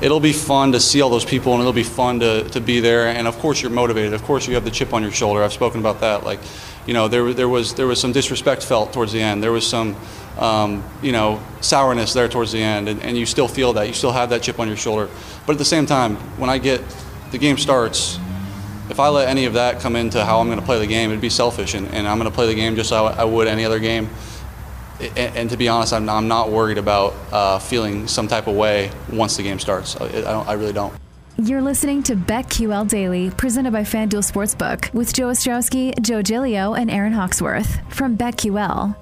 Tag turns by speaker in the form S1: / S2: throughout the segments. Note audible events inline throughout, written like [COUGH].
S1: It'll be fun to see all those people and it'll be fun to, to be there. And of course you're motivated. Of course you have the chip on your shoulder. I've spoken about that. Like you know there, there was there was some disrespect felt towards the end. There was some um, you know sourness there towards the end and, and you still feel that. You still have that chip on your shoulder. But at the same time when i get the game starts if i let any of that come into how i'm going to play the game it'd be selfish and, and i'm going to play the game just how i would any other game and, and, to be honest, I'm, I'm not worried about uh, feeling some type of way once the game starts. I, I, I really don't.
S2: You're listening to BetQL Daily, presented by FanDuel Sportsbook, with Joe Ostrowski, Joe Gilio, and Aaron Hawksworth from BetQL.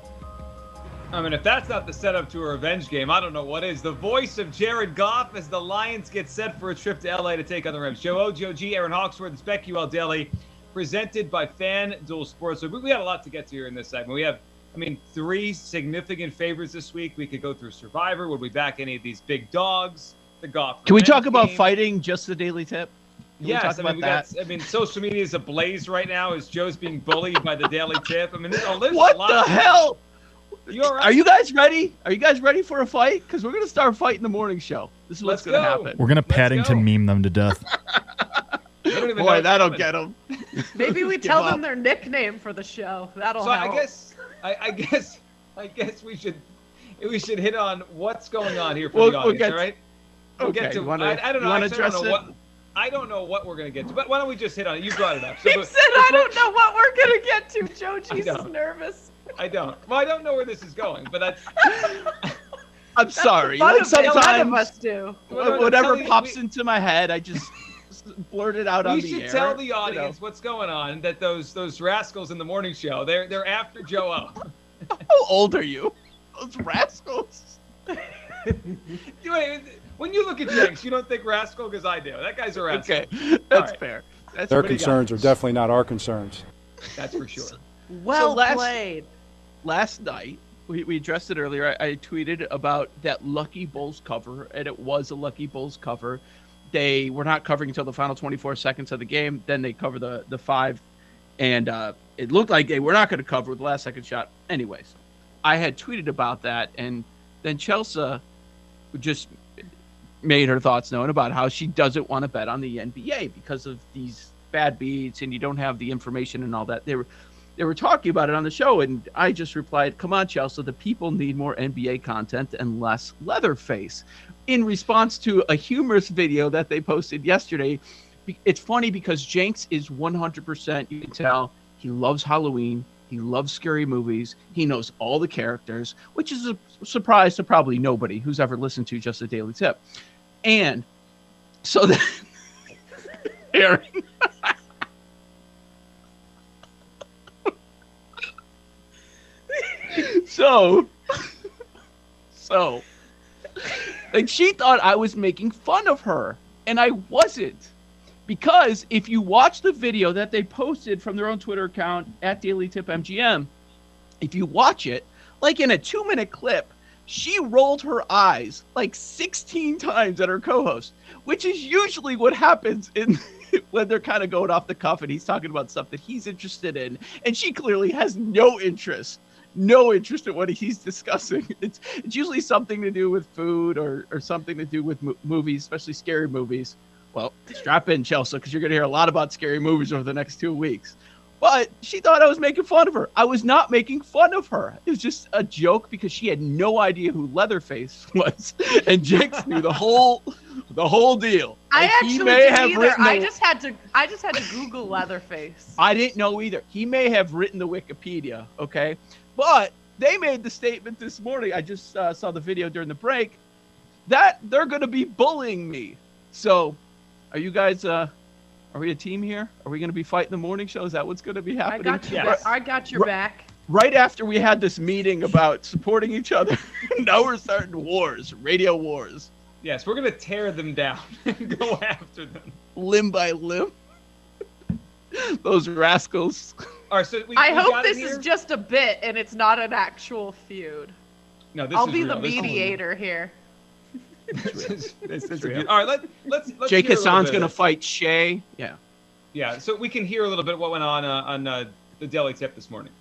S3: I mean, if that's not the setup to a revenge game, I don't know what is. The voice of Jared Goff as the Lions get set for a trip to LA to take on the Rams. Joe O, Joe G, Aaron Hawksworth, and BetQL Daily, presented by FanDuel Sportsbook. We got a lot to get to here in this segment. We have I mean, three significant favorites this week. We could go through Survivor. Would we back any of these big dogs? The golf.
S4: Can we talk game? about fighting? Just the daily tip.
S3: Can yes, I mean, we got, I mean, social media is ablaze right now as Joe's being bullied by the daily tip. I mean, oh,
S4: what the hell? You right? Are you guys ready? Are you guys ready for a fight? Because we're gonna start fighting the morning show. This is what's gonna happen.
S5: We're gonna Paddington meme them to death. [LAUGHS] [LAUGHS]
S4: Boy, that'll get them.
S6: Maybe we [LAUGHS] tell them their nickname for the show. That'll
S3: so
S6: help.
S3: I guess I, I, guess I guess we should we should hit on what's going on here for we'll, the audience, we'll get, right?
S4: We'll okay. get to. Wanna, I, I, don't know. I,
S3: don't know what. I don't know what we're gonna get to, but why don't we just hit on it? You brought it up.
S6: So, he said, "I don't know what we're gonna get to." Joe [LAUGHS] G's is nervous.
S3: I don't. Well, I don't know where this is going, but that's. [LAUGHS]
S4: I'm sorry.
S6: Like sometimes, us do.
S4: Whatever pops we, into my head, I just blurt it out on the
S3: air.
S4: We
S3: should tell the audience you know. what's going on. That those those rascals in the morning show, they're they're after Joe O. [LAUGHS]
S4: How old are you? Those rascals. [LAUGHS]
S3: when you look at Jenks, you don't think rascal because I do. That guy's a rascal.
S4: Okay, that's right. fair. That's
S7: Their concerns are definitely not our concerns.
S3: That's for sure. [LAUGHS]
S6: Well so last, played.
S4: Last night, we, we addressed it earlier. I, I tweeted about that Lucky Bulls cover, and it was a Lucky Bulls cover they were not covering until the final 24 seconds of the game. Then they cover the the five, and uh, it looked like they were not going to cover the last second shot. Anyways, I had tweeted about that, and then Chelsea just made her thoughts known about how she doesn't want to bet on the NBA because of these bad beats, and you don't have the information and all that. They were they were talking about it on the show, and I just replied, "Come on, Chelsea, the people need more NBA content and less Leatherface." in response to a humorous video that they posted yesterday. It's funny because Jenks is 100%, you can tell, he loves Halloween. He loves scary movies. He knows all the characters, which is a surprise to probably nobody who's ever listened to just a daily tip. And so then, [LAUGHS] Aaron. So, so like she thought I was making fun of her, and I wasn't. Because if you watch the video that they posted from their own Twitter account at Daily Tip MGM, if you watch it, like in a two minute clip, she rolled her eyes like 16 times at her co-host, which is usually what happens in [LAUGHS] when they're kind of going off the cuff and he's talking about stuff that he's interested in, and she clearly has no interest no interest in what he's [LAUGHS] discussing. It's it's usually something to do with food or or something to do with mo- movies, especially scary movies. Well, strap in, Chelsea, because you're going to hear a lot about scary movies over the next two weeks. But she thought I was making fun of her. I was not making fun of her. It was just a joke because she had no idea who Leatherface [LAUGHS] was, and Jenks knew the whole the whole deal.
S6: I
S4: he
S6: actually didn't
S4: have
S6: either. I
S4: the-
S6: just had to. I just had to Google Leatherface.
S4: I didn't know either. He may have written the Wikipedia, okay? But they made the statement this morning. I just uh, saw the video during the break that they're going to be bullying me. So, are you guys? Uh, are we a team here? Are we going to be fighting the morning show? Is that what's going to be happening?
S6: I
S4: happening?
S6: got you.
S3: Yes.
S6: I got your
S4: Right-
S6: back.
S4: Right after we had this meeting about supporting each other, [LAUGHS] now we're starting wars, radio wars,
S3: Yes, we're gonna tear them down [LAUGHS] and go after them.
S4: limb by limb. [LAUGHS] Those rascals.
S3: All right, so we,
S6: I
S3: we
S6: hope this is just a bit and it's not an actual feud.
S3: No, this
S6: I'll
S3: is
S6: be
S3: real.
S6: the
S3: This is-
S6: mediator here. [LAUGHS]
S3: This is, [LAUGHS] this is
S4: real.
S3: real. All right, let, let's let's.
S4: Jake
S3: hear a little
S4: Hassan's going to fight Shay. Yeah.
S3: Yeah, so we can hear a little bit what went on uh, on uh, the Daily Tip this morning.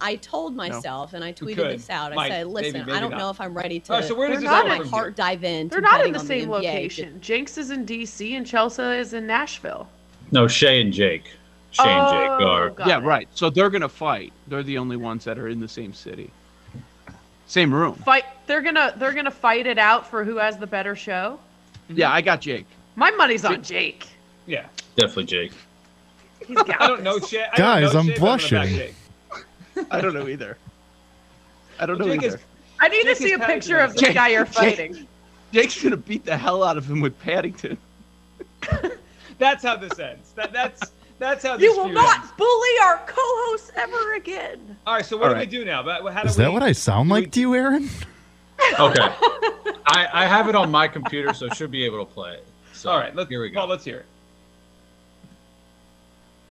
S8: I told myself, and I tweeted this out. I
S3: Might.
S8: said, "Listen,
S3: maybe
S8: I don't
S3: not.
S8: know if I'm ready to
S3: All right, so where does
S6: They're
S3: this
S6: not
S3: go
S6: in-
S8: heart
S3: here?
S8: dive into
S6: They're not in the same
S8: NBA.
S6: location. Jenks is in DC and Chelsea is in Nashville.
S9: No, Shay and Jake. Shay and Jake
S6: Oh,
S9: are.
S4: yeah,
S6: it.
S4: right. So they're gonna fight. They're the only ones that are in the same city, same room.
S6: Fight. They're gonna. They're gonna fight it out for who has the better show. Mm-hmm.
S4: Yeah, I got Jake.
S6: My money's on Jake.
S3: Yeah,
S9: Definitely Jake.
S6: He's got
S3: I don't know
S6: this.
S3: Shay. I don't
S5: Guys,
S3: know
S5: I'm
S3: Shay, but gonna back
S5: blushing.
S3: Jake.
S4: I don't know either. I don't know
S3: Jake
S4: either.
S3: is
S6: I need
S3: Jake
S6: to see a picture of the
S4: Jake-
S6: guy you're [LAUGHS]
S4: Jake-
S6: fighting.
S4: Jake's gonna beat the hell out of him with Paddington. [LAUGHS]
S3: That's how this ends. That that's that's how this
S6: You will not
S3: ends.
S6: bully our co-host ever again.
S3: All right, so what
S4: All
S3: do
S4: right.
S3: we do now? But how do
S5: Is that what I sound like
S3: we-
S5: to you, Aaron? [LAUGHS]
S9: Okay. I, I have it on my computer, so I should be able to play it. So,
S3: All right, let's
S9: here we go.
S3: Paul, let's hear it.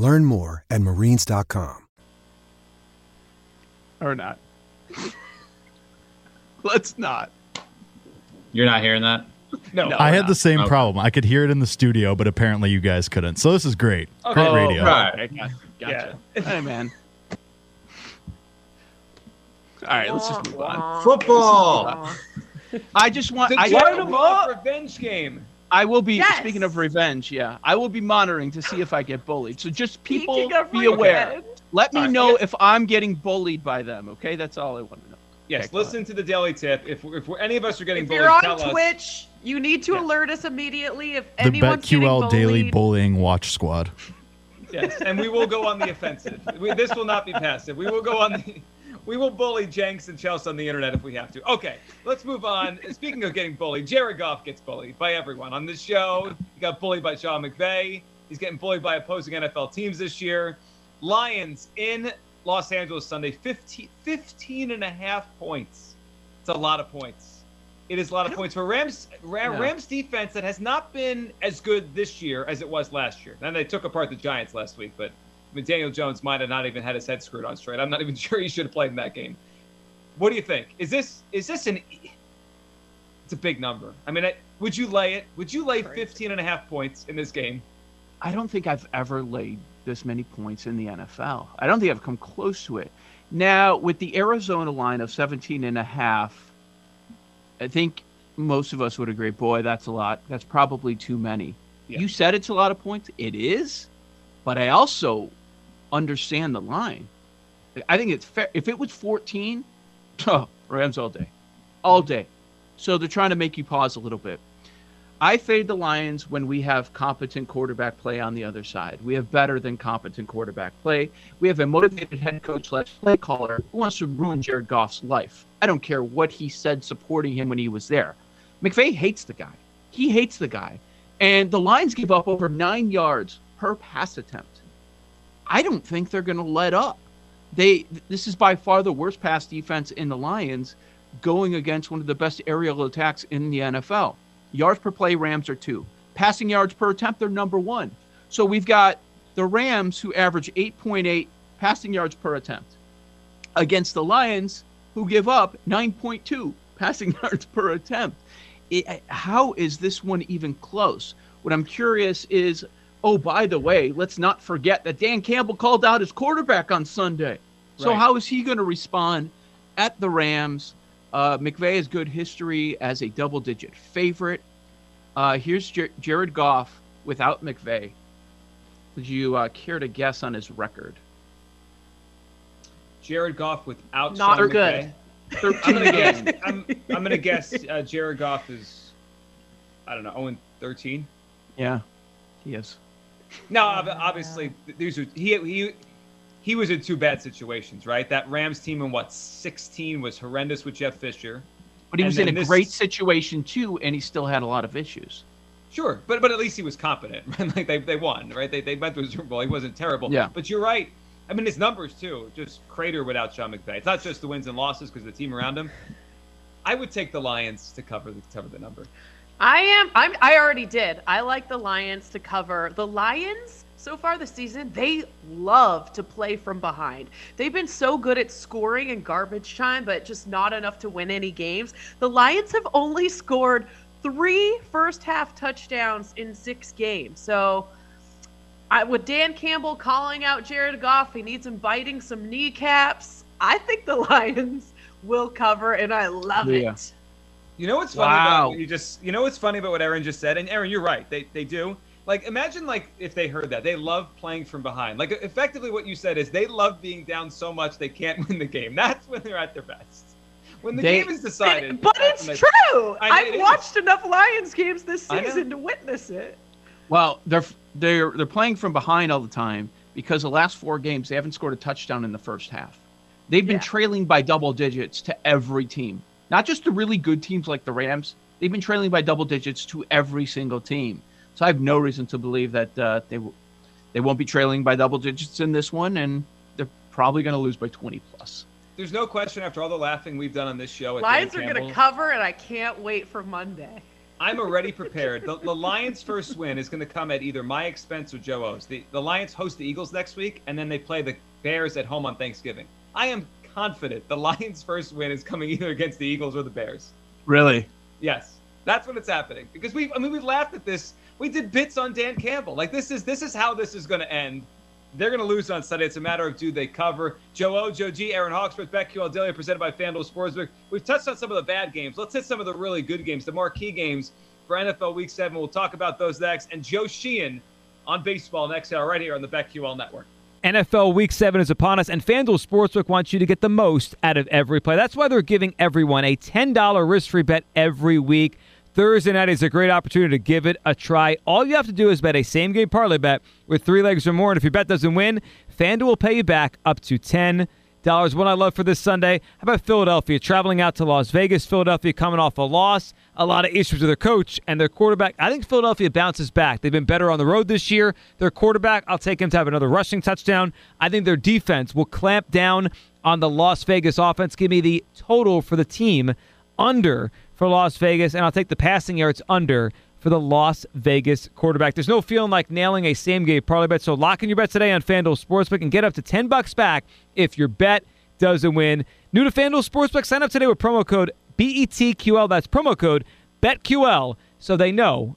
S10: Learn more at marines.com.
S4: Or not. [LAUGHS] Let's not.
S9: You're not hearing that?
S3: No,
S4: No.
S5: I had
S4: not.
S5: the same
S9: Okay.
S5: problem. I could hear it in the studio, but apparently you guys couldn't. So this is great.
S3: Okay.
S5: Great
S3: Oh,
S5: radio.
S9: right.
S4: Okay, got- gotcha.
S3: Yeah.
S4: Hey, man. All right, let's just move on.
S9: Football!
S4: I just want.
S3: The
S4: I,
S3: Jared Goff revenge game.
S4: I will be
S6: Yes.
S4: speaking of revenge. Yeah, I will be monitoring to see if I get bullied. So just people
S6: Speaking of
S4: be aware.
S6: revenge.
S4: Let me
S3: All right,
S4: know
S3: okay.
S4: if I'm getting bullied by them. Okay, that's all I want to know.
S3: Yes,
S4: Okay,
S3: listen to the Daily Tip. If if any of us are getting
S6: If
S3: bullied,
S6: you're on
S3: tell us.
S6: Twitch, you need to
S3: Yeah.
S6: alert us immediately if
S5: The
S6: anyone's getting
S5: BetQL
S6: bullied.
S5: Daily Bullying Watch Squad.
S3: Yes, and we will go on the offensive. We, this will not be passive. We will go on the. We will bully Jenks and Chelsea on the internet if we have to. Okay, let's move on. [LAUGHS] Speaking of getting bullied, Jared Goff gets bullied by everyone on this show. He got bullied by Sean McVay. He's getting bullied by opposing NFL teams this year. Lions in Los Angeles Sunday, 15, 15 and a half points. It's a lot of points. It is a lot of points for Rams. Ram,
S4: Yeah.
S3: Rams defense that has not been as good this year as it was last year. And they took apart the Giants last week, but I mean, Daniel Jones might have not even had his head screwed on straight. I'm not even [LAUGHS] sure he should have played in that game. What do you think? Is this is this an? It's a big number. I mean, I, would you lay it? Would you lay 15 and a half points in this game?
S4: I don't think I've ever laid this many points in the NFL. I don't think I've come close to it. Now, with the Arizona line of 17 and a half, I think most of us would agree, boy, that's a lot. That's probably too many.
S3: Yeah.
S4: You said it's a lot of points. It is. But I also understand the line. I think it's fair. If it was 14, [LAUGHS] oh, Rams all day. All day. So they're trying to make you pause a little bit. I fade the Lions when we have competent quarterback play on the other side. We have better than competent quarterback play. We have a motivated head coach slash play caller who wants to ruin Jared Goff's life. I don't care what he said supporting him when he was there. McVay hates the guy. He hates the guy. And the Lions give up over nine yards per pass attempt. I don't think they're going to let up. They this is by far the worst pass defense in the Lions going against one of the best aerial attacks in the NFL. Yards per play, Rams are two. Passing yards per attempt, they're number one. So we've got the Rams who average 8.8 passing yards per attempt against the Lions who give up 9.2 passing [LAUGHS] yards per attempt. It, how is this one even close? What I'm curious is, oh, by the way, let's not forget that Dan Campbell called out his quarterback on Sunday. So
S3: Right.
S4: how is he going to respond at the Rams? Uh, McVay has good history as a double-digit favorite. Uh, here's Jar- Jared Goff without McVay. Would you uh, care to guess on his record?
S3: Jared Goff without
S6: Not
S3: Sean
S6: good.
S3: McVay. [LAUGHS] I'm gonna guess. I'm, I'm gonna guess uh, Jared Goff is, I don't know, 0 13.
S4: Yeah, he is. [LAUGHS]
S3: No, ob- obviously these are he he he was in two bad situations, right? That Rams team in what 16 was horrendous with Jeff Fisher.
S4: But he
S3: And
S4: was in a
S3: this-
S4: great situation too, and he still had a lot of issues.
S3: Sure, but but at least he was competent. [LAUGHS] Right? Like they, they won, right? They, they went to a Super Bowl. He wasn't terrible.
S4: Yeah.
S3: But you're right. I mean, his numbers too, just crater without Sean McVay. It's not just the wins and losses because the team around him. I would take the Lions to cover the cover the number.
S6: I am. I'm. I already did. I like the Lions to cover. The Lions so far this season, they love to play from behind. They've been so good at scoring in garbage time, but just not enough to win any games. The Lions have only scored three first half touchdowns in six games. So. I, with Dan Campbell calling out Jared Goff, he needs him biting some kneecaps. I think the [LAUGHS] Lions will cover, and I love
S4: Yeah.
S6: it.
S3: You know what's funny
S4: Wow.
S3: about what you just you know what's funny about what Aaron just said? And Aaron, you're right. They they do. Like imagine like if they heard that. They love playing from behind. Like effectively what you said is they love being down so much they can't [LAUGHS] win the game. That's when they're at their best. When the
S4: They-
S3: game is decided.
S6: But it's
S3: they-
S6: true.
S3: I know it
S6: I've
S3: is.
S6: watched enough Lions games this season to witness it.
S4: Well, they're they're they're playing from behind all the time because the last four games they haven't scored a touchdown in the first half. They've been
S6: Yeah.
S4: trailing by double digits to every team, not just the really good teams like the Rams. They've been trailing by double digits to every single team. So I have no reason to believe that uh, they w- they won't be trailing by double digits in this one, and they're probably going to lose by 20 plus.
S3: There's no question after all the laughing we've done on this show. At
S6: Lions are going to cover, and I can't wait for Monday.
S3: I'm already prepared. The, the Lions' first win is going to come at either my expense or Joe O's. The, the Lions host the Eagles next week, and then they play the Bears at home on Thanksgiving. I am confident the Lions' first win is coming either against the Eagles or the Bears.
S4: Really?
S3: Yes, that's when it's happening. Because we, I mean, we've laughed at this. We did bits on Dan Campbell. Like this is this is how this is going to end. They're going to lose on Sunday. It's a matter of do they cover. Joe O, Joe G, Aaron Hawksworth, BetQL Daily, presented by FanDuel Sportsbook. We've touched on some of the bad games. Let's hit some of the really good games, the marquee games for NFL Week Seven. We'll talk about those next. And Joe Sheehan on baseball next hour right here on the BetQL Network.
S11: NFL Week 7 is upon us, and FanDuel Sportsbook wants you to get the most out of every play. That's why they're giving everyone a $10 risk free bet every week. Thursday night is a great opportunity to give it a try. All you have to do is bet a same game parlay bet with three legs or more, and if your bet doesn't win, FanDuel will pay you back up to 10 dollars. What I love for this Sunday. How about Philadelphia traveling out to Las Vegas? Philadelphia coming off a loss, a lot of issues with their coach and their quarterback. I think Philadelphia bounces back. They've been better on the road this year. Their quarterback, I'll take him to have another rushing touchdown. I think their defense will clamp down on the Las Vegas offense. Give me the total for the team under for Las Vegas, and I'll take the passing yards under for the Las Vegas quarterback. There's no feeling like nailing a same game parlay bet, so lock in your bet today on FanDuel Sportsbook and get up to 10 bucks back if your bet doesn't win. New to FanDuel Sportsbook, sign up today with promo code BETQL. That's promo code BETQL so they know